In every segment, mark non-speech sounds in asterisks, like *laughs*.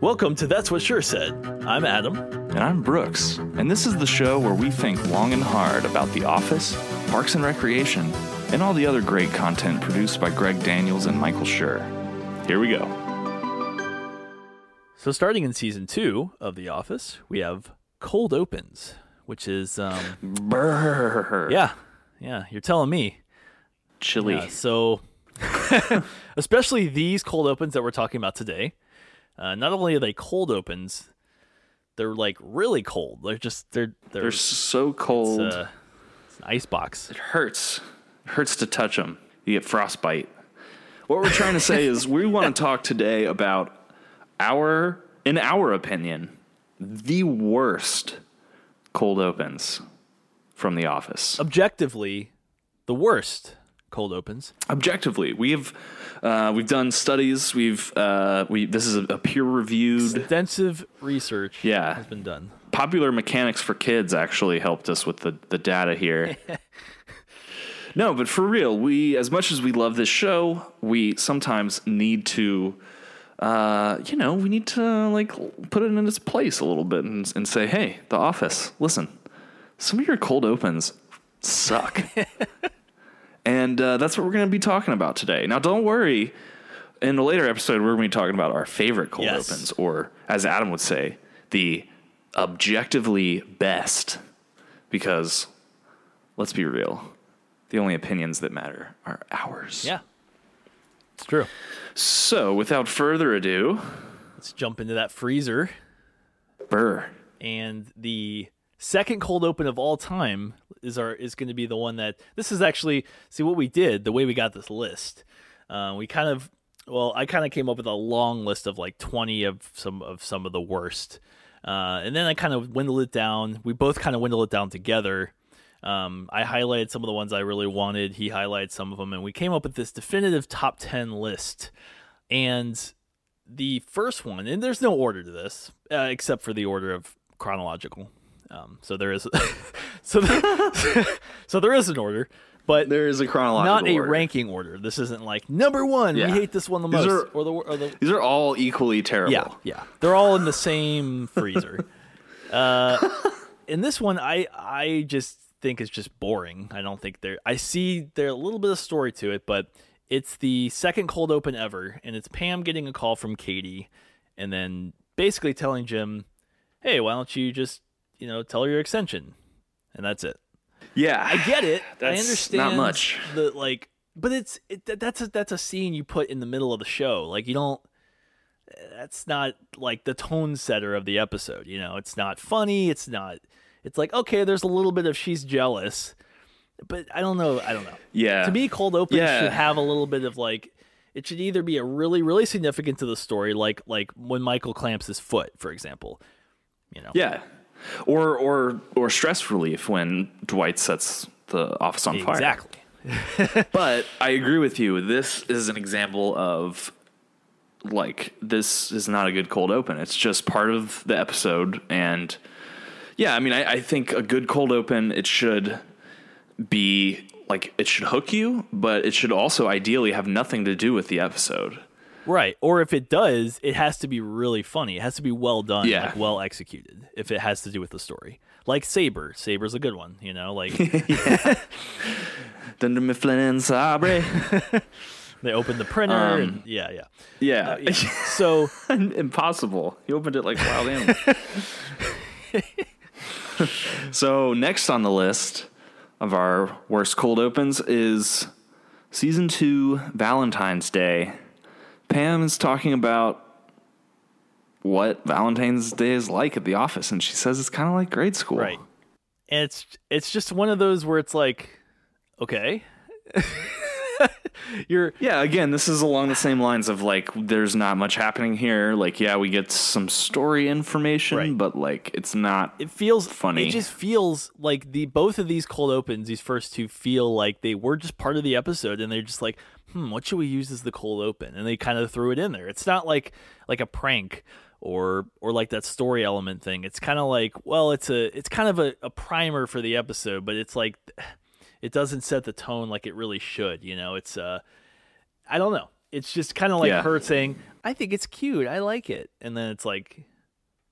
Welcome to That's What Sure Said. I'm Adam. And I'm Brooks, and this is the show where we think long and hard about The Office, Parks and Recreation, and all the other great content produced by Greg Daniels and Michael Schur. Here we go. So, starting in season two of The Office, we have Cold Opens, which is, um, Brrr. yeah, yeah, you're telling me. Chili. Yeah, so, *laughs* especially these cold opens that we're talking about today, uh, not only are they cold opens, they're like really cold. They're just, they're, they're, They're so it's, cold. uh, it's an ice box. it hurts. It hurts to touch them. You get frostbite. What we're trying to say is we want to *laughs* talk today about our, in our opinion, the worst cold opens from The Office. Objectively, the worst cold opens. Objectively, we have uh, we've done studies. We've uh, we this is a, a peer reviewed. Extensive research Yeah. has been done. Popular Mechanics for Kids actually helped us with the, the data here. *laughs* no, but for real, we as much as we love this show, we sometimes need to, uh, you know, we need to like put it in its place a little bit and, and say, hey, The Office, listen, some of your cold opens suck, *laughs* and uh, that's what we're going to be talking about today. Now, don't worry. In a later episode, we're going to be talking about our favorite cold Yes. opens, or as Adam would say, the objectively best. Because let's be real, the only opinions that matter are ours. Yeah, it's true. So, without further ado, Let's jump into that freezer. Burr. And the second cold open of all time is our is going to be the one that this is actually see what we did the way we got this list. Uh, we kind of well, I kind of came up with a long list of like twenty of some of some of the worst, uh, and then I kind of dwindled it down. We both kind of dwindled it down together. Um, I highlighted some of the ones I really wanted. He highlighted some of them, and we came up with this definitive top ten list. And the first one, and there's no order to this uh, except for the order of chronological. Um, so there is, *laughs* so there, *laughs* so there is an order, but There is a chronological not a order. ranking order. This isn't like number one. Yeah. We hate this one the These most, are- or the or the These are all equally terrible. yeah yeah. They're all in the same freezer. *laughs* uh, in this one, I I just think it's just boring. I don't think there. I see there a little bit of story to it, but it's the second cold open ever, and it's Pam getting a call from Katie, and then basically telling Jim, "Hey, why don't you just you know tell her your extension?" And that's it. Yeah. I get it. I understand not much. The like, but it's it, that's a, that's a scene you put in the middle of the show. Like you don't. That's not like the tone setter of the episode. You know, it's not funny. It's not. It's like okay, there's a little bit of she's jealous, but I don't know. I don't know. Yeah. To me, cold open Yeah. should have a little bit of like. It should either be a really really significant to the story, like like when Michael clamps his foot, for example. You know. Yeah. Or or or stress relief when Dwight sets the office on fire. Exactly. *laughs* But I agree with you. This is an example of like this is not a good cold open. It's just part of the episode, and yeah, I mean, I, I think a good cold open it should be like it should hook you, but it should also ideally have nothing to do with the episode. Right. Or if it does, it has to be really funny. It has to be well done, Yeah. like well executed. If it has to do with the story, like Sabre. Sabre's a good one. You know, like *laughs* Dunder Mifflin and Sabre. *laughs* they opened the printer. Um, and, yeah, yeah. Yeah. yeah. *laughs* So Impossible. He opened it like wild animal. so next on the list of our worst cold opens is season two Valentine's Day. Pam is talking about what Valentine's Day is like at the office, and she says it's kind of like grade school. right, and it's it's just one of those where it's like, okay, *laughs* you're Yeah, again, this is along the same lines of like, there's not much happening here. Like, yeah, we get some story information, Right. but like, it's not. it feels Funny. It just feels like the both of these cold opens, these first two, feel like they were just part of the episode, and they're just like, hmm, what should we use as the cold open? And they kind of threw it in there. It's not like like a prank or or like that story element thing. It's kind of like, well, it's a it's kind of a, a primer for the episode, but it's like *sighs* it doesn't set the tone like it really should. You know, it's uh, I don't know. it's just kind of like Yeah. her saying, "I think it's cute. I like it," and then it's like,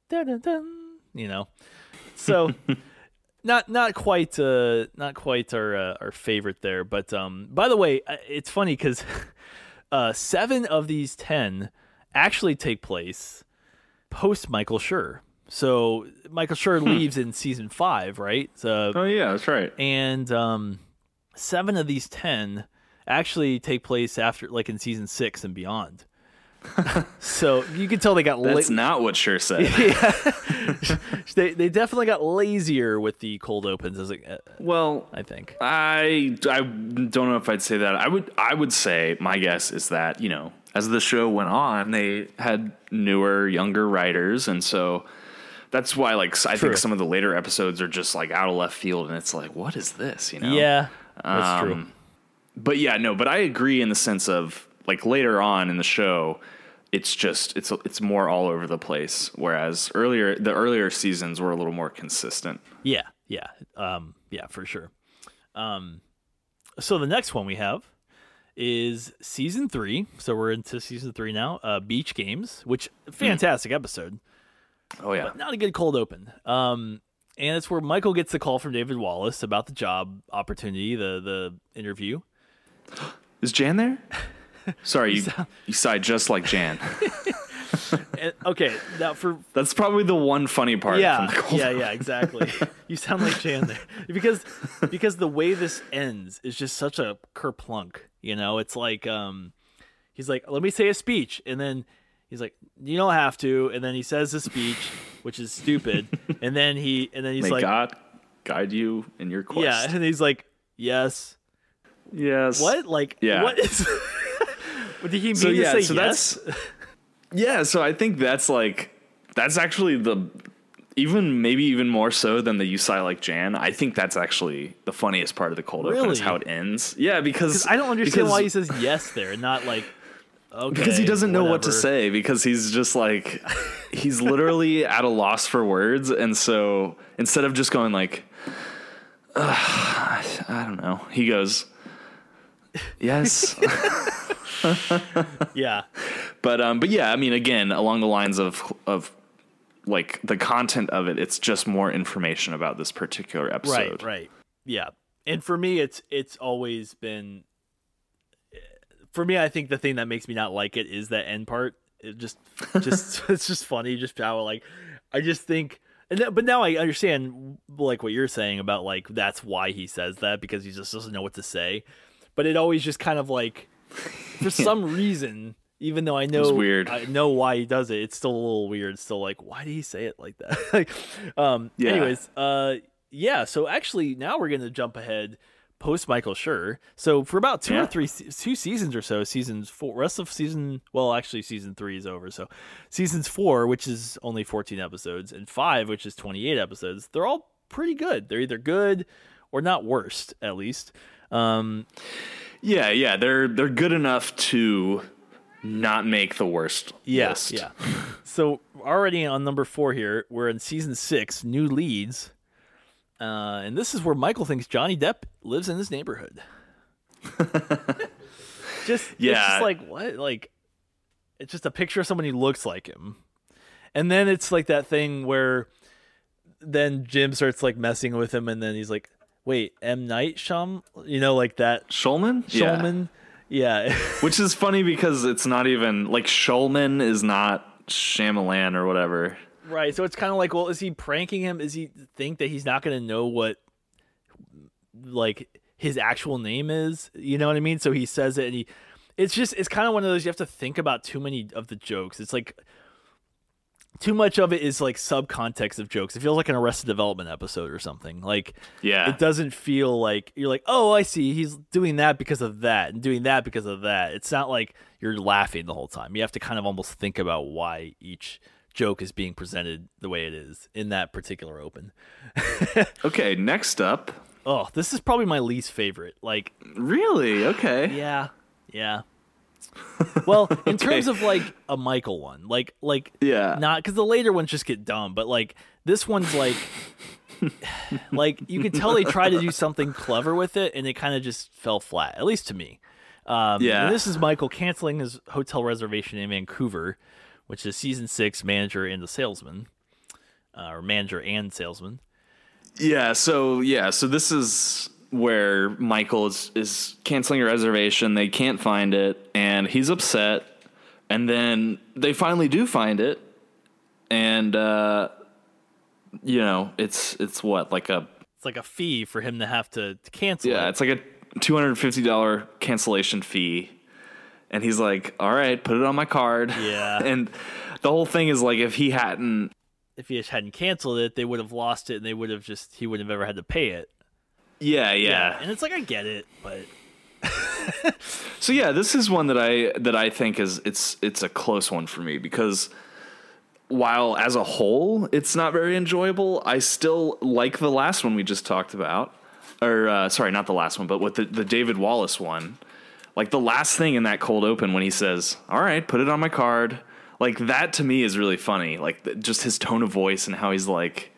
dun dun dun, you know. So, *laughs* not not quite uh not quite our uh, our favorite there, but um. By the way, uh, it's funny because *laughs* uh, seven of these ten actually take place post Michael Schur. So Michael Schur leaves in season five, right? So Oh yeah, that's right. and um, seven of these ten actually take place after, like in season six and beyond. So you can tell they got That's la- not what Sure said. *laughs* *laughs* they they definitely got lazier with the cold opens, as it, uh, well, I think. I I don't know if I'd say that. I would I would say my guess is that you know as the show went on, they had newer, younger writers, and so that's why like I True. think some of the later episodes are just like out of left field, and it's like, what is this? You know? Yeah, that's true. Um, But yeah, no, but I agree in the sense of like later on in the show, it's just it's it's more all over the place. Whereas earlier the earlier seasons were a little more consistent. Yeah, yeah, um, yeah, for sure. Um, so the next one we have is season three. So we're into season three now. Uh, Beach Games, which fantastic episode. Oh yeah, but not a good cold open. Um, and it's where Michael gets the call from David Wallace about the job opportunity, the the interview. *gasps* is Jan there? *laughs* *laughs* Sorry, you you sighed just like Jan. *laughs* Okay, now for That's probably the one funny part. yeah, from the cold yeah, yeah, exactly. *laughs* you sound like Jan there because because the way this ends is just such a kerplunk. You know, it's like um, he's like, let me say a speech, and then he's like, you don't have to, and then he says a speech, which is stupid, and then he and then he's May like, God guide you in your quest. yeah, and he's like, yes, Yes. what, like, Yeah. what is? Did he mean So, to yeah, say so yes? that's- *laughs* Yeah, so I think that's like that's actually the even maybe even more so than the you sigh like Jan. I think that's actually the funniest part of the cold open is how it ends. Yeah, because I don't understand because- why he says yes there, and not like okay because he doesn't know what to say because he's just like he's literally *laughs* at a loss for words and so instead of just going like I don't know he goes yes *laughs* Yeah, *laughs* but um but yeah I mean again along the lines of of like the content of it it's just more information about this particular episode right, right, yeah. And for me, it's it's always been. For me, I think the thing that makes me not like it is that end part. It just, just *laughs* it's just funny, just how like, I just think. And then, but now I understand like what you're saying about like that's why he says that because he just doesn't know what to say. But it always just kind of like, *laughs* for some reason, even though I know weird. I know why he does it, it's still a little weird. It's still like, why did he say it like that? *laughs* like, um. Yeah. Anyways, uh, yeah. So actually, now we're gonna jump ahead post Michael Schur. So for about two Yeah. or three, two seasons or so, seasons four, rest of season, well, actually season three is over. So seasons four, which is only 14 episodes, and five, which is 28 episodes, they're all pretty good. They're either good or not worst, at least. Um, yeah yeah they're they're good enough to not make the worst yeah, list. yeah. So already on number four here, we're in season six, new leads. Uh, and this is where Michael thinks Johnny Depp lives in his neighborhood. *laughs* just it's Yeah. just like what like it's just a picture of someone who looks like him. And then it's like that thing where then Jim starts like messing with him and then he's like, Wait, M Night Shum you know, like that Shulman Yeah. Yeah. *laughs* Which is funny because it's not even like Shulman is not Shyamalan or whatever. Right. So it's kind of like, well, is he pranking him? Is he think that he's not going to know what like his actual name is? You know what I mean? So he says it and he it's just it's kind of one of those you have to think about too many of the jokes. It's like too much of it is like subcontext of jokes. It feels like an Arrested Development episode or something. Like Yeah. it doesn't feel like you're like, oh, I see. He's doing that because of that and doing that because of that. It's not like you're laughing the whole time. You have to kind of almost think about why each joke is being presented the way it is in that particular open. *laughs* Okay, next up. Oh, this is probably my least favorite. Like, Really? Okay. yeah, yeah. *laughs* Well, in terms of like a Michael one, like like Yeah. not because the later ones just get dumb, but like this one's like *sighs* like you could tell they tried to do something clever with it and it kind of just fell flat, at least to me. Um, Yeah. this is Michael canceling his hotel reservation in Vancouver, which is season six manager and the salesman, uh, or manager and salesman. Yeah, so yeah, so this is where Michael is is canceling a reservation. They can't find it, and he's upset. And then they finally do find it, and uh, you know, it's it's what like a It's like a fee for him to have to, to cancel. yeah, it. it's like a two hundred fifty dollar cancellation fee. And he's like, "All right, put it on my card." Yeah. *laughs* and the whole thing is like, if he hadn't if he just hadn't canceled it, they would have lost it, and they would have just he wouldn't have ever had to pay it. Yeah, yeah, and it's like I get it, but *laughs* So yeah, this is one that I that I think is it's it's a close one for me because while as a whole it's not very enjoyable, I still like the last one we just talked about. Or uh, sorry, not the last one, but with the the David Wallace one. Like the last thing in that cold open when he says, "All right, put it on my card." Like that to me is really funny. Like just his tone of voice and how he's like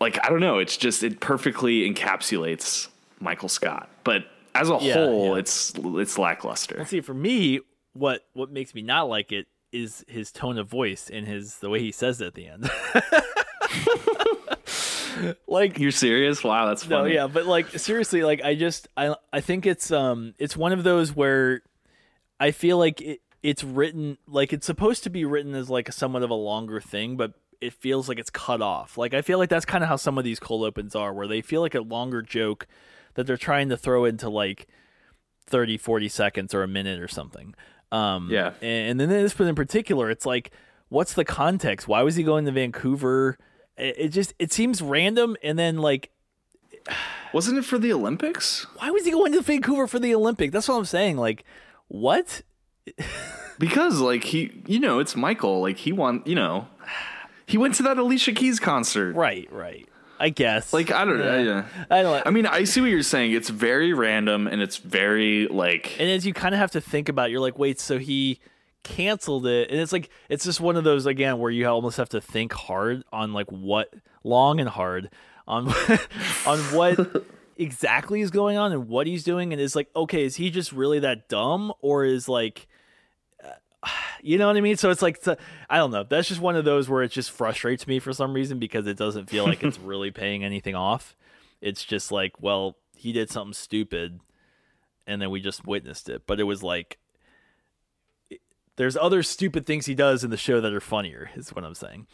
like I don't know, it's just it perfectly encapsulates Michael Scott. But as a Yeah, whole, yeah. it's it's lackluster. let's see. For me, what what makes me not like it is his tone of voice and his the way he says it at the end. *laughs* like You're serious? Wow, that's no, funny. yeah, but like seriously, like I just I I think it's um it's one of those where I feel like it it's written like it's supposed to be written as like a somewhat of a longer thing, but it feels like it's cut off. Like I feel like that's kind of how some of these cold opens are, where they feel like a longer joke that they're trying to throw into like 30, 40 seconds or a minute or something. Um, Yeah. And, and then this one in particular, it's like, what's the context? Why was he going to Vancouver? It, it just it seems random, and then like *sighs* Wasn't it for the Olympics? why was he going to Vancouver for the Olympic? That's what I'm saying. Like, what? *laughs* Because like he, you know, it's Michael. Like he want, you know, he went to that Alicia Keys concert. Right, right. I guess. Like I don't know. Yeah. I don't. I mean, I see what you're saying. It's very random and it's very like and as you kind of have to think about, it, you're like, wait, so he canceled it, and it's like it's just one of those again where you almost have to think hard on like what long and hard on *laughs* on what exactly is going on and what he's doing, and it's like, okay, is he just really that dumb, or is like. *sighs* You know what I mean? So it's like it's a- I don't know. That's just one of those where it just frustrates me for some reason because it doesn't feel like it's *laughs* really paying anything off. It's just like, well, he did something stupid and then we just witnessed it. But it was like there's other stupid things he does in the show that are funnier, is what I'm saying.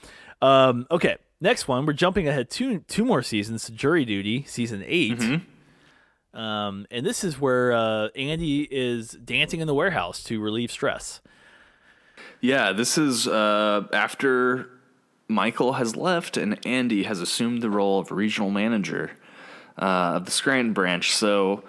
Um, okay, next one. We're jumping ahead two two more seasons Jury Duty, season 8 Um, and this is where uh, Andy is dancing in the warehouse to relieve stress. Yeah, this is uh, after Michael has left and Andy has assumed the role of regional manager uh, of the Scranton branch. So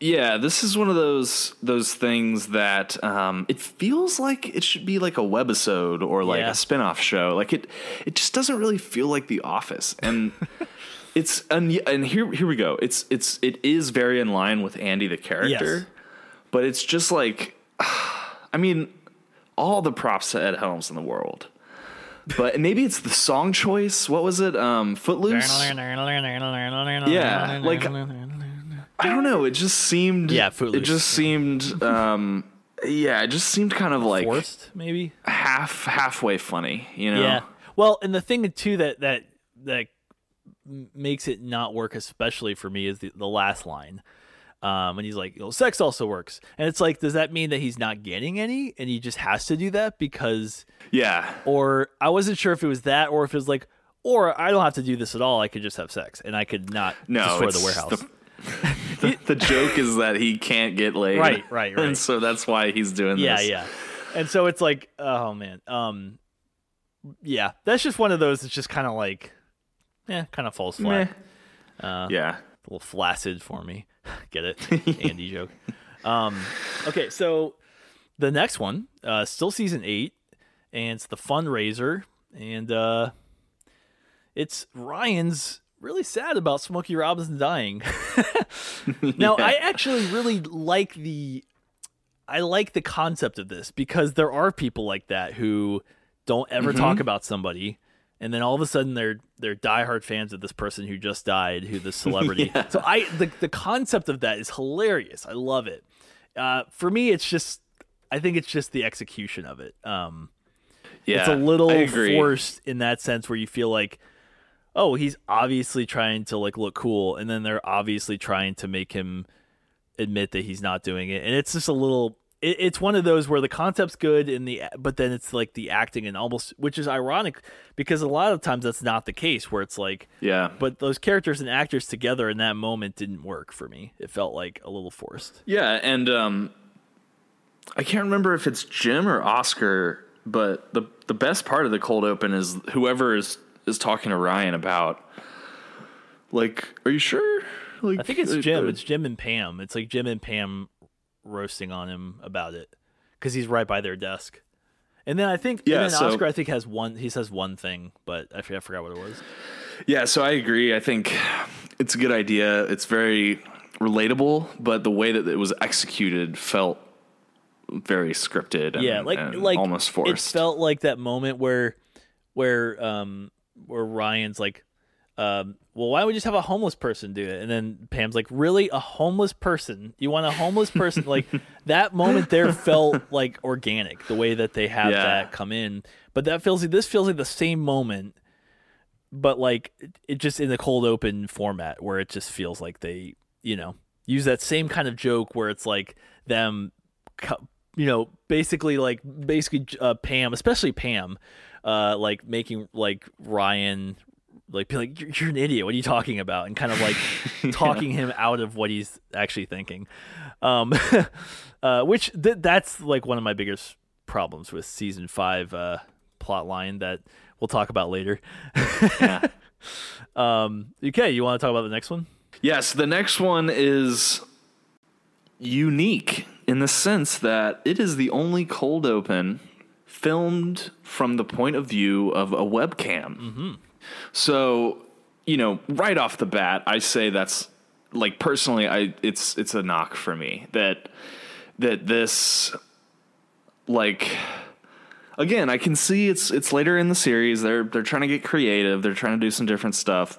yeah, this is one of those those things that um, it feels like it should be like a webisode or like Yeah. a spin-off show. Like it it just doesn't really feel like The Office. And *laughs* it's and, and here here we go. It's it's it is very in line with Andy the character. Yes. But it's just like I mean, all the props to Ed Helms in the world. But maybe it's the song choice. What was it? Um, Footloose. Yeah, like- I don't know. It just seemed. Yeah, Footloose. It just seemed. Um, yeah, it just seemed kind of like forced, maybe. half halfway funny. You know. Yeah. Well, and the thing too that that that makes it not work, especially for me, is the, the last line. Um, and he's like, know, sex also works, and it's like, does that mean that he's not getting any, and he just has to do that because, Yeah. or I wasn't sure if it was that, or if it was like, or I don't have to do this at all, I could just have sex, and I could not No. destroy the warehouse. The, *laughs* the, the joke is that he can't get laid. Right, right, *laughs* right. And so that's why he's doing yeah, this. yeah, yeah. and so it's like, oh man, um, yeah, that's just one of those. It's just kind of like, yeah, kind of falls flat. Uh, Yeah. a little flaccid for me. *laughs* Get it? *laughs* Andy joke. Um, okay, so the next one, uh, still season eight, and it's the fundraiser, and uh, it's Ryan's really sad about Smokey Robinson dying. *laughs* now, I actually really like the, I like the concept of this because there are people like that who don't ever talk about somebody and then all of a sudden they're they're diehard fans of this person who just died, who the *laughs* celebrity. Yeah. So I the the concept of that is hilarious. I love it. Uh, for me, it's just I think it's just the execution of it. Um, Yeah, it's a little forced in that sense where you feel like oh he's obviously trying to like look cool and then they're obviously trying to make him admit that he's not doing it and it's just a little it, it's one of those where the concept's good and the but then it's like the acting and almost which is ironic because a lot of times that's not the case where it's like Yeah, but those characters and actors together in that moment didn't work for me it felt like a little forced Yeah, and um, I can't remember if it's Jim or Oscar, but the the best part of the cold open is whoever is is talking to Ryan about. Like, are you sure? Like, I think it's Jim. uh, It's Jim and Pam. It's like Jim and Pam roasting on him about it because he's right by their desk. And then I think, Yeah, and then so- Oscar I think has one. He says one thing, but I forgot, I forgot what it was. Yeah, so I agree. I think it's a good idea. It's very relatable, but the way that it was executed felt very scripted. And, yeah, like like almost forced. It felt like that moment where where um where Ryan's like, um, well, why don't we just have a homeless person do it? And then Pam's like, really, a homeless person? You want a homeless person? like *laughs* that moment there felt like organic, the way that they have Yeah. that come in. But that feels like this feels like the same moment, but like it, just in the cold open format where it just feels like they, you know, use that same kind of joke where it's like them you know, basically like basically uh, Pam, especially Pam, uh, like making like Ryan like be like you're, you're an idiot. What are you talking about? And kind of like *laughs* talking him out of what he's actually thinking. Um, *laughs* uh, which th- that's like one of my biggest problems with season five uh, plot line that we'll talk about later. Yeah. *laughs* Um, okay, you want to talk about the next one? Yes, the next one is unique in the sense that it is the only cold open filmed from the point of view of a webcam. Mm-hmm. So, you know, right off the bat, I say that's like personally, I it's it's a knock for me that that this like again, I can see it's it's later in the series. They're they're trying to get creative. They're trying to do some different stuff,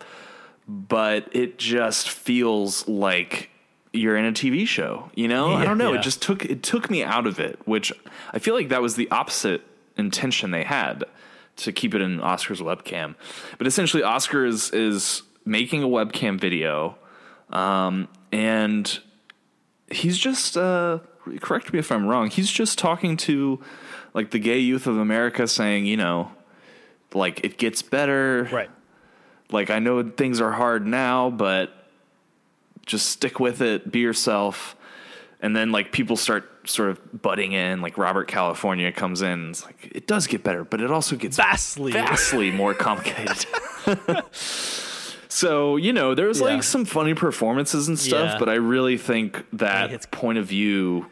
but it just feels like you're in a TV show. You know, I don't know. yeah. It just took it took me out of it, which I feel like that was the opposite intention they had to keep it in Oscar's webcam. But essentially, Oscar is is making a webcam video, um, and he's just uh, correct me if I'm wrong. He's just talking to like the gay youth of America, saying, you know, like it gets better. Right. Like I know things are hard now, but just stick with it. Be yourself. And then like people start sort of butting in. Like Robert California comes in. It's like it does get better, but it also gets Vastly. vastly more complicated. *laughs* so you know, there's Yeah. like some funny performances and stuff, Yeah. but I really think that it's- point of view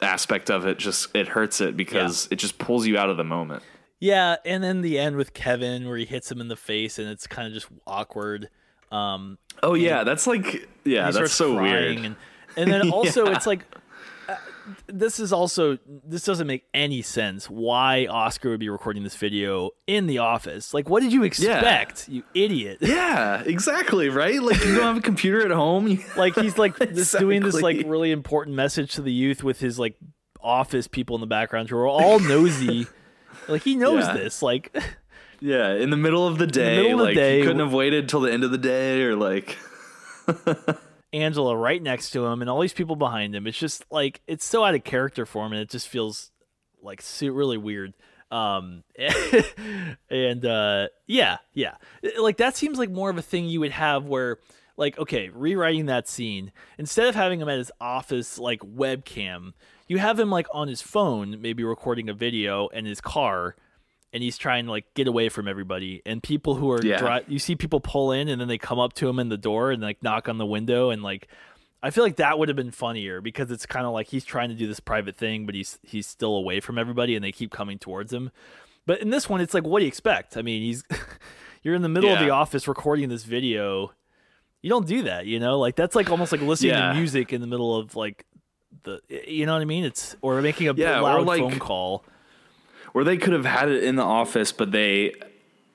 aspect of it just it hurts it because it just pulls you out of the moment. Yeah, and then the end with Kevin where he hits him in the face and it's kind of just awkward. Um, Oh yeah, that's like yeah, that's so weird. And, and then *laughs* also Yeah. it's like uh, this is also this doesn't make any sense why Oscar would be recording this video in the office. Like what did you expect, you idiot? *laughs* yeah, exactly, right? Like you don't have a computer at home. *laughs* Like he's like this doing this like really important message to the youth with his like office people in the background who are all nosy. like he knows Yeah. this. Like yeah, in the middle of the day, middle of the like day, you couldn't have waited till the end of the day or like Angela right next to him and all these people behind him. It's just like it's so out of character for him and it just feels like really weird. Um *laughs* and uh yeah, yeah. Like that seems like more of a thing you would have where like okay, rewriting that scene instead of having him at his office like webcam, you have him like on his phone maybe recording a video in his car and he's trying to like get away from everybody and people who are Yeah. dri- you see people pull in and then they come up to him in the door and like knock on the window and like I feel like that would have been funnier because it's kind of like he's trying to do this private thing but he's he's still away from everybody and they keep coming towards him. But in this one it's like what do you expect? I mean, he's *laughs* you're in the middle of the office recording this video. You don't do that, you know? Like that's like almost like listening Yeah. to music in the middle of like the you know what I mean? It's or making a Yeah, loud like- phone call. Or they could have had it in the office, but they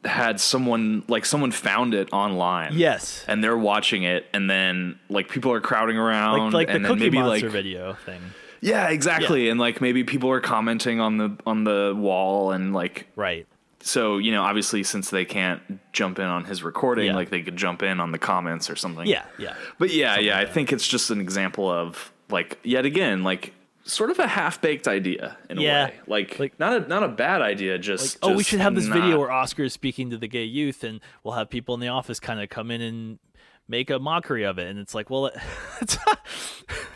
had someone like someone found it online. Yes. And they're watching it, and then like people are crowding around, Like, like the and then Cookie maybe Monster like video thing. yeah, exactly, and like maybe people are commenting on the on the wall, and like Right. so you know obviously since they can't jump in on his recording, Yeah. like they could jump in on the comments or something. Yeah. Yeah. But yeah, yeah, I think it's just an example of like yet again like sort of a half baked idea in Yeah. a way. Like, Like- not a not a bad idea. Just oh, we should have this video where Oscar is speaking to the gay youth, and we'll have people in the office kind of come in and make a mockery of it. And it's like, well, *laughs* it's,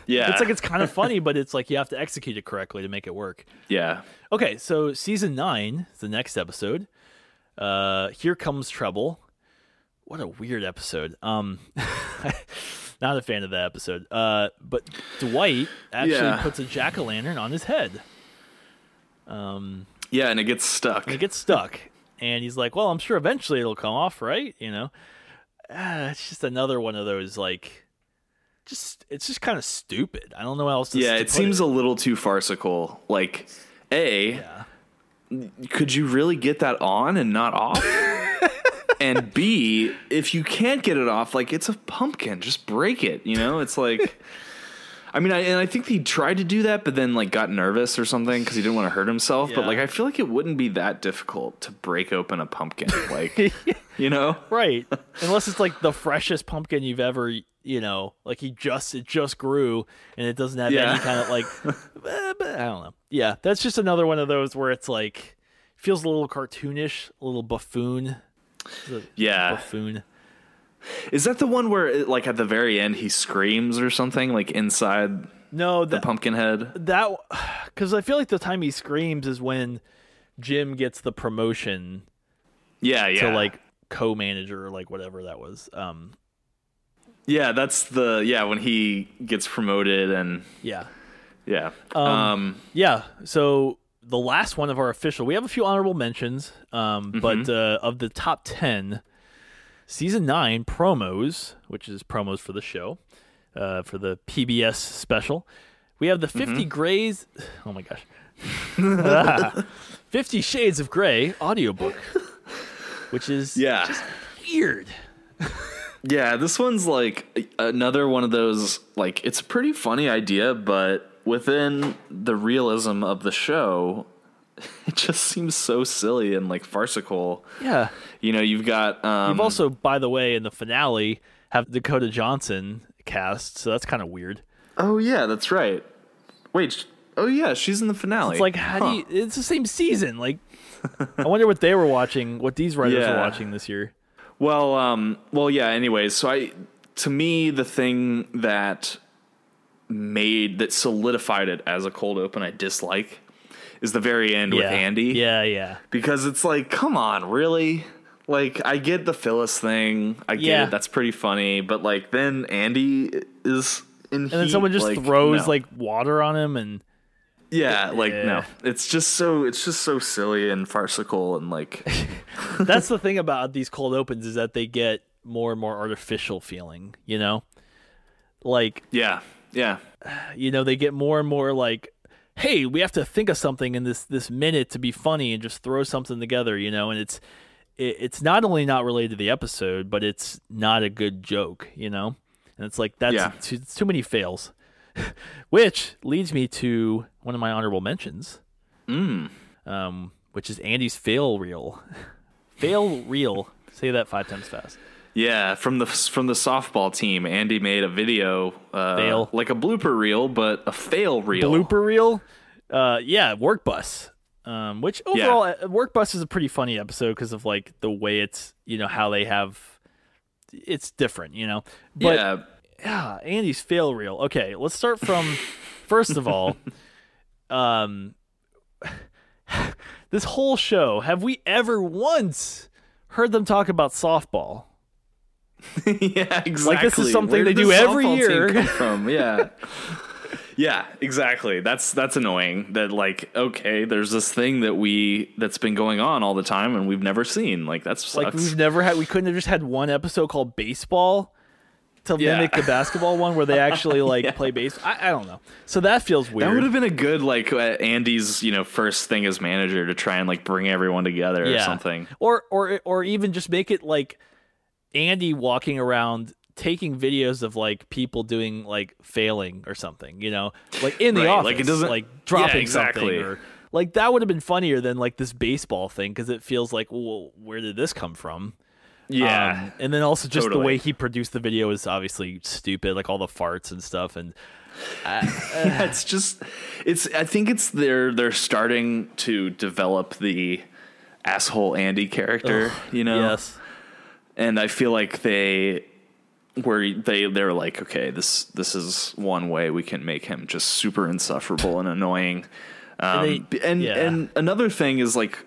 yeah, it's like it's kind of funny, but it's like you have to execute it correctly to make it work. yeah, Okay, so season nine the next episode. Uh, Here comes trouble. What a weird episode. Um, *laughs* not a fan of that episode. Uh, but Dwight actually Yeah. puts a jack o' lantern on his head. yeah, and it gets stuck. and it gets stuck. And he's like, "Well, I'm sure eventually it'll come off, right?" You know, ah, it's just another one of those like, just it's just kind of stupid. I don't know else. To, yeah, it seems a little too farcical. Like, a yeah. could you really get that on and not off? And B, if you can't get it off, like it's a pumpkin, just break it. You know, it's like. I mean, I, and I think he tried to do that, but then like got nervous or something because he didn't want to hurt himself. But like, I feel like it wouldn't be that difficult to break open a pumpkin, like *laughs* you know. right, *laughs* unless it's like the freshest pumpkin you've ever, you know, like he just it just grew and it doesn't have Yeah. any kind of like, *laughs* eh, I don't know. Yeah, that's just another one of those where it's like feels a little cartoonish, a little buffoon. Yeah, Buffoon. is that the one where it, like at the very end he screams or something like inside No, the that, pumpkin head? that because I feel like the time he screams is when Jim gets the promotion Yeah, yeah. to like co-manager or like whatever that was. Um, yeah, that's the yeah when he gets promoted and yeah, yeah. Um, yeah. So the last one of our official, we have a few honorable mentions, um, but uh, of the top ten, season nine promos, which is promos for the show, uh, for the PBS special. We have the 50 Grays. *sighs* Oh my gosh. Ah. *laughs* *laughs* 50 Shades of Grey audiobook, which is yeah. just weird. *laughs* Yeah, this one's like another one of those like it's a pretty funny idea, but within the realism of the show, *laughs* it just seems so silly and like farcical. Yeah. You know, you've got um You've also, by the way, in the finale, have Dakota Johnson cast, so that's kind of weird. Oh yeah, that's right. Wait, oh yeah, she's in the finale. It's like, how Huh. do you? It's the same season. Like, I wonder what they were watching, what these writers Yeah. were watching this year. Well, um, well, yeah. Anyways, so I, to me, the thing that made that solidified it as a cold open I dislike is the very end with. Andy. Yeah, yeah. because it's like, come on, really? Like, I get the Phyllis thing. I get Yeah. it. That's pretty funny. But like, then Andy is in And then someone just throws like water on him, and yeah, like Yeah. no, it's just so it's just so silly and farcical and like *laughs* that's the thing about these cold opens is that they get more and more artificial feeling. You know, like yeah, yeah, you know they get more and more like hey we have to think of something in this this minute to be funny and just throw something together you know? And it's it, it's not only not related to the episode but it's not a good joke you know? And it's like that's Yeah. too, it's too many fails. *laughs* Which leads me to one of my honorable mentions. Mm. um which is andy's fail reel. *laughs* Fail reel. Say that five times fast Yeah, from the from the softball team, Andy made a video, uh, Fail. like a blooper reel, but a fail reel. blooper reel. Uh, yeah, work bus. Um, which overall, uh work bus is a pretty funny episode because of like the way it's you know how they have. It's different, you know. But yeah, yeah, Andy's fail reel. Okay, let's start from *laughs* first of all. Um, *laughs* this whole show, have we ever once heard them talk about softball? *laughs* yeah, exactly. Like this is something Where they do every year. from *laughs* yeah, yeah, exactly. That's that's annoying. That like, okay, there's this thing that we that's been going on all the time, and we've never seen. Like that's Like we've never had, we couldn't have just had one episode called baseball. to Yeah. mimic the basketball one where they actually *laughs* like Yeah. play base. I, I don't know. So that feels weird. That would have been a good like uh, Andy's, you know, first thing as manager to try and like bring everyone together or something. Or or or even just make it like Andy walking around taking videos of like people doing like failing or something, you know, like in the Right, office, like it doesn't- like dropping Yeah, exactly. something, or like that would have been funnier than like this baseball thing because it feels like, well, where did this come from? Yeah. Um, and then also just the way he produced the video is obviously stupid, like all the farts and stuff, and *laughs* it's just it's I think it's they're they're starting to develop the asshole Andy character, you know. yes, And I feel like they where they they're like, okay, this this is one way we can make him just super insufferable and annoying. Um, And they- and yeah. and another thing is like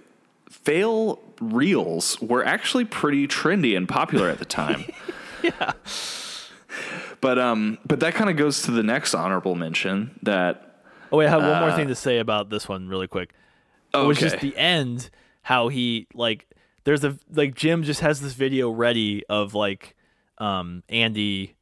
fail reels were actually pretty trendy and popular at the time. *laughs* yeah, But um but that kind of goes to the next honorable mention that Oh wait, I have one more thing to say about this one really quick. It was just Uh, the end, how he like there's a like Jim just has this video ready of like um Andy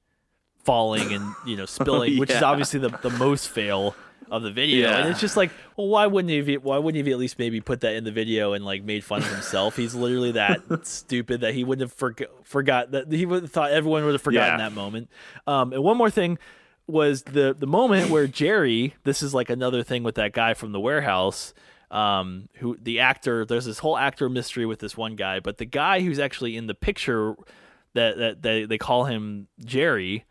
falling and you know spilling, *laughs* which is obviously the the most fail of the video. And it's just like, well, why wouldn't he? Why wouldn't he at least maybe put that in the video and like made fun of himself? He's literally that *laughs* stupid that he wouldn't have forg forgot that he would have thought everyone would have forgotten Yeah. that moment. Um, and one more thing was the the moment where Jerry. This is like another thing with that guy from the warehouse. Um, who the actor? There's this whole actor mystery with this one guy, but the guy who's actually in the picture that that they they call him Jerry.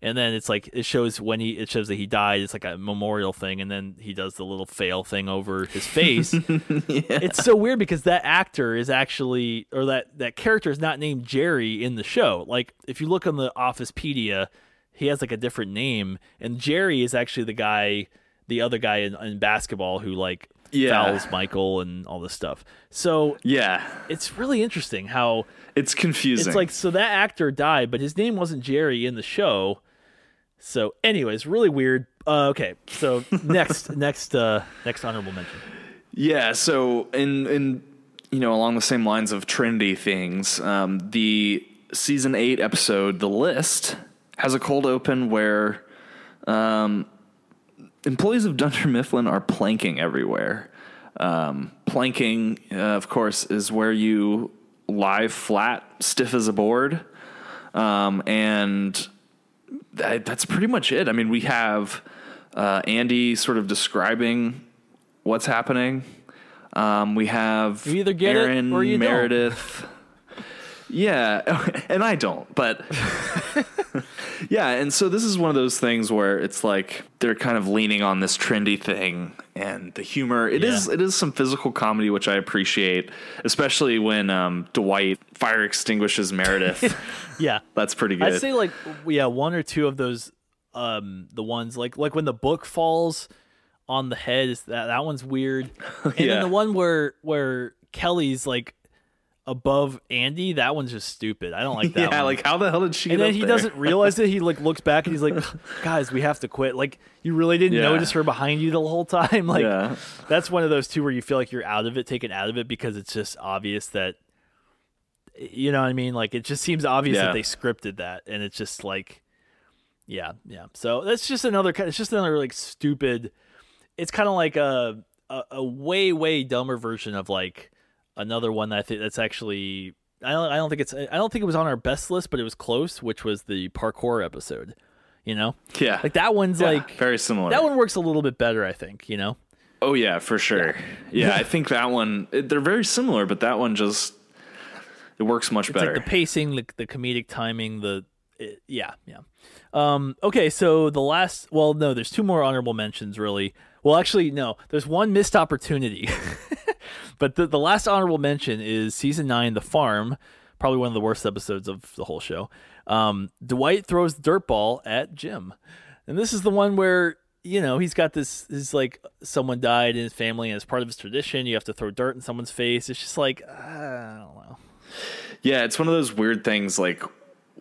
And then it's like it shows when he it shows that he died. It's like a memorial thing, and then he does the little fail thing over his *laughs* face. It's so weird because that actor is actually or that that character is not named Jerry in the show. Like if you look on the Officepedia, he has like a different name, and Jerry is actually the guy, the other guy in, in basketball who like Yeah. fouls Michael and all this stuff. So yeah, it's really interesting how it's confusing. it's like so that actor died, but his name wasn't Jerry in the show. So, anyways, really weird. Uh, okay, so *laughs* next, next, uh, next honorable mention. Yeah, so in in you know along the same lines of trendy things, um, the season eight episode, "The List," has a cold open where um, employees of Dunder Mifflin are planking everywhere. Um, planking, uh, of course, is where you lie flat, stiff as a board, um, and that, that's pretty much it. I mean, we have uh, Andy sort of describing what's happening. Um, we have You either get it or you don't. Yeah, *laughs* and I don't, but *laughs* yeah, and so this is one of those things where it's like they're kind of leaning on this trendy thing and the humor. It is Yeah. it is some physical comedy which I appreciate, especially when um, Dwight fire extinguishes Meredith. *laughs* Yeah, That's pretty good. I'd say like yeah, one or two of those, um, the ones like like when the book falls on the head that that one's weird, and Yeah. then the one where where Kelly's like above Andy, that one's just stupid. I don't like *laughs* that. yeah, one. like how the hell did she? and then he there? doesn't realize it. He like looks back and he's like, *laughs* "Guys, we have to quit." Like you really didn't Yeah. notice her behind you the whole time. *laughs* Like Yeah. that's one of those two where you feel like you're out of it, taken out of it because it's just obvious that you know what I mean. Like it just seems obvious Yeah. that they scripted that, and it's just like, yeah, yeah. So that's just another kind. It's just another like stupid. It's kind of like a, a a way way dumber version of like another one that I think that's actually. I don't. I don't think it's. I don't think it was on our best list, but it was close, which was the parkour episode. You know, Yeah, like that one's Yeah, like very similar. that one works a little bit better. I think. You know. Oh yeah, for sure. Yeah, I think that one it, they're very similar, but that one just it works much It's better. like the pacing, the, the comedic timing, the it, yeah, yeah. Um, okay, so the last, well, no, there's two more honorable mentions, really. Well, actually, no, there's one missed opportunity. *laughs* but the the last honorable mention is season nine, The Farm, probably one of the worst episodes of the whole show. Um, Dwight throws the dirt ball at Jim, and this is the one where you know he's got this. Is like someone died in his family, and as part of his tradition, you have to throw dirt in someone's face. It's just like uh, I don't know. yeah, it's one of those weird things like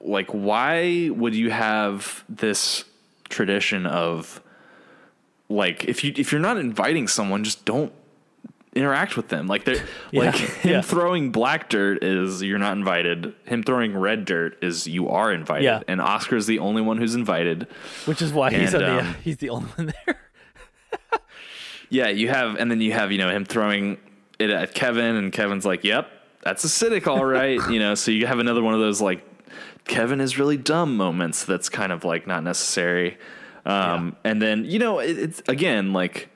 like why would you have this tradition of like if you if you're not inviting someone just don't interact with them. Like they're *laughs* Yeah, like *laughs* him yeah. throwing black dirt is you're not invited. Him throwing red dirt is you are invited. Yeah. And Oscar's the only one who's invited. which is why he's And, on the um, he's the only one there. *laughs* Yeah, you have, and then you have, you know, him throwing it at Kevin, and Kevin's like, "Yep, that's acidic, all right." you know, so you have another one of those like Kevin is really dumb moments. That's kind of like not necessary. Um, And then you know, it, it's again like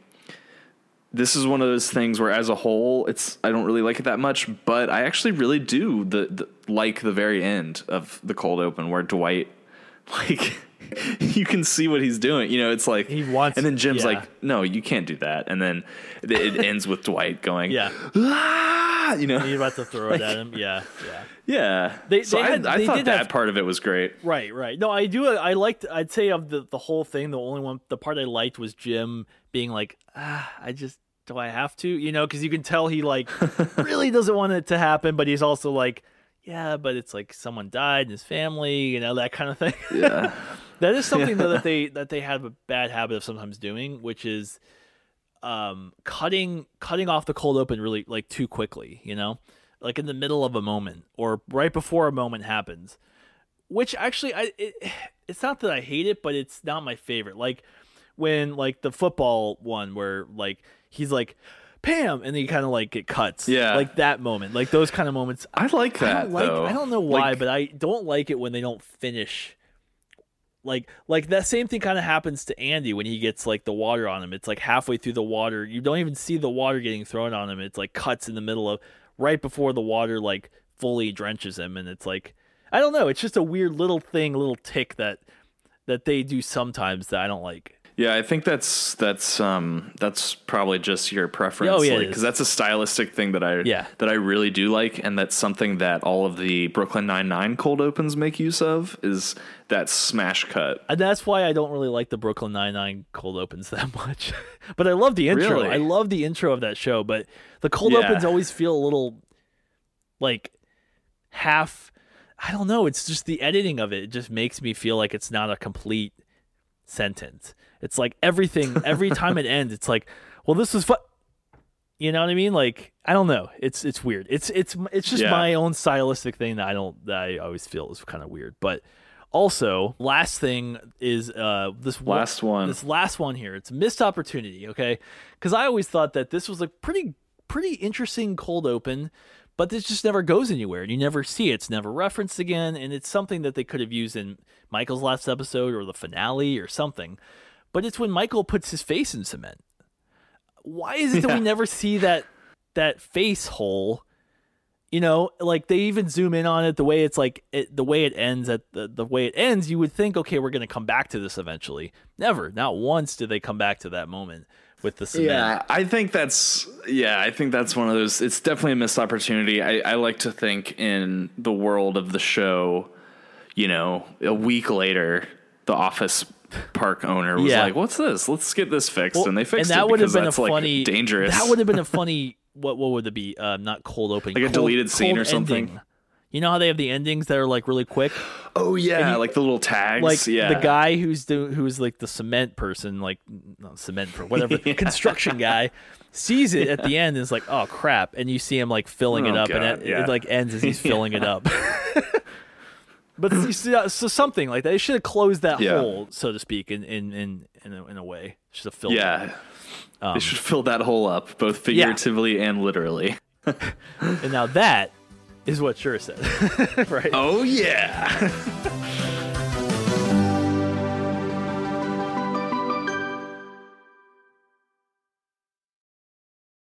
this is one of those things where, as a whole, it's I don't really like it that much, but I actually really do the, the like the very end of the cold open where Dwight *laughs* like. *laughs* You can see what he's doing. You know, it's like He wants- and then Jim's yeah. like, no, you can't do that. And then it, *laughs* ends with Dwight going, Yeah, ah, you know, he's about to throw it at him. Yeah, yeah. yeah. They- so they I, had- I they thought did that have- part of it was great. Right, right. No, I do. I liked. I'd say of the the whole thing, the only one, the part I liked was Jim being like, ah, I just do I have to, you know, because you can tell he like *laughs* really doesn't want it to happen, but he's also like, yeah, but it's like someone died in his family, you know, that kind of thing. Yeah, *laughs* that is something though that *laughs* they that they have a bad habit of sometimes doing, which is um cutting cutting off the cold open really like too quickly, you know? Like in the middle of a moment or right before a moment happens. Which actually I it, *sighs* it's not that I hate it, but it's not my favorite. Like when like the football one where like he's like Pam and then he kind of like it cuts. Yeah. Like that moment. Like those kind of moments I like that. I don't like. I don't know why, Like, but I don't like it when they don't finish. Like, like that same thing kind of happens to Andy when he gets like the water on him. It's like halfway through the water, you don't even see the water getting thrown on him. It's like cuts in the middle of right before the water like fully drenches him, and it's like I don't know. It's just a weird little thing, little tick that that they do sometimes that I don't like. Yeah, I think that's that's um that's probably just your preference. Oh, yeah, because is. that's a stylistic thing that I Yeah. that I really do like, and that's something that all of the Brooklyn Nine Nine cold opens make use of is that smash cut. And that's why I don't really like the Brooklyn Nine Nine cold opens *laughs* that much. but I love the intro. Really? I love the intro of that show. But the cold Yeah. opens always feel a little like half. I don't know. It's just the editing of it. It just makes me feel like it's not a complete sentence. It's like everything. Every time it ends, it's like, well, this was fun. You know what I mean? Like I don't know. It's it's weird. It's it's it's just Yeah. my own stylistic thing that I don't that I always feel is kind of weird. But also, last thing is uh this Last one. This last one here. It's a missed opportunity. Okay, because I always thought that this was a pretty pretty interesting cold open. But this just never goes anywhere, and you never see it. It's never referenced again, and it's something that they could have used in Michael's last episode or the finale or something. But it's when Michael puts his face in cement. Why is it that we never see that that face hole? You know like they even zoom in on it the way it's like it, the way it ends at the, the way it ends you would think okay we're going to come back to this eventually. Never. Not once did they come back to that moment with the cement Yeah, I think that's yeah, I think that's one of those. It's definitely a missed opportunity. I, I like to think in the world of the show, you know, a week later, the office park owner was Yeah. like, "What's this? Let's get this fixed," Well, and they fixed and that it would have because been a that's like funny dangerous. that would have been a *laughs* funny what what would it be um, not cold open Like a cold- deleted scene or something? ending. You know how they have the endings that are like really quick oh yeah, you- like the little tags. like yeah, the guy who's doing who's like the cement person, like not cement for whatever *laughs* construction guy, sees it at the end and is like, "Oh crap!" And you see him like filling it Oh, up, and it, yeah. it like ends as he's *laughs* filling it up. *laughs* but see, uh, so something like that. They should have closed that Yeah. hole, so to speak, in in in in a, in a way. Should have filled. Yeah, Um, they should fill that hole up, both figuratively and literally. And now that is what sure said, *laughs* right? Oh yeah. *laughs*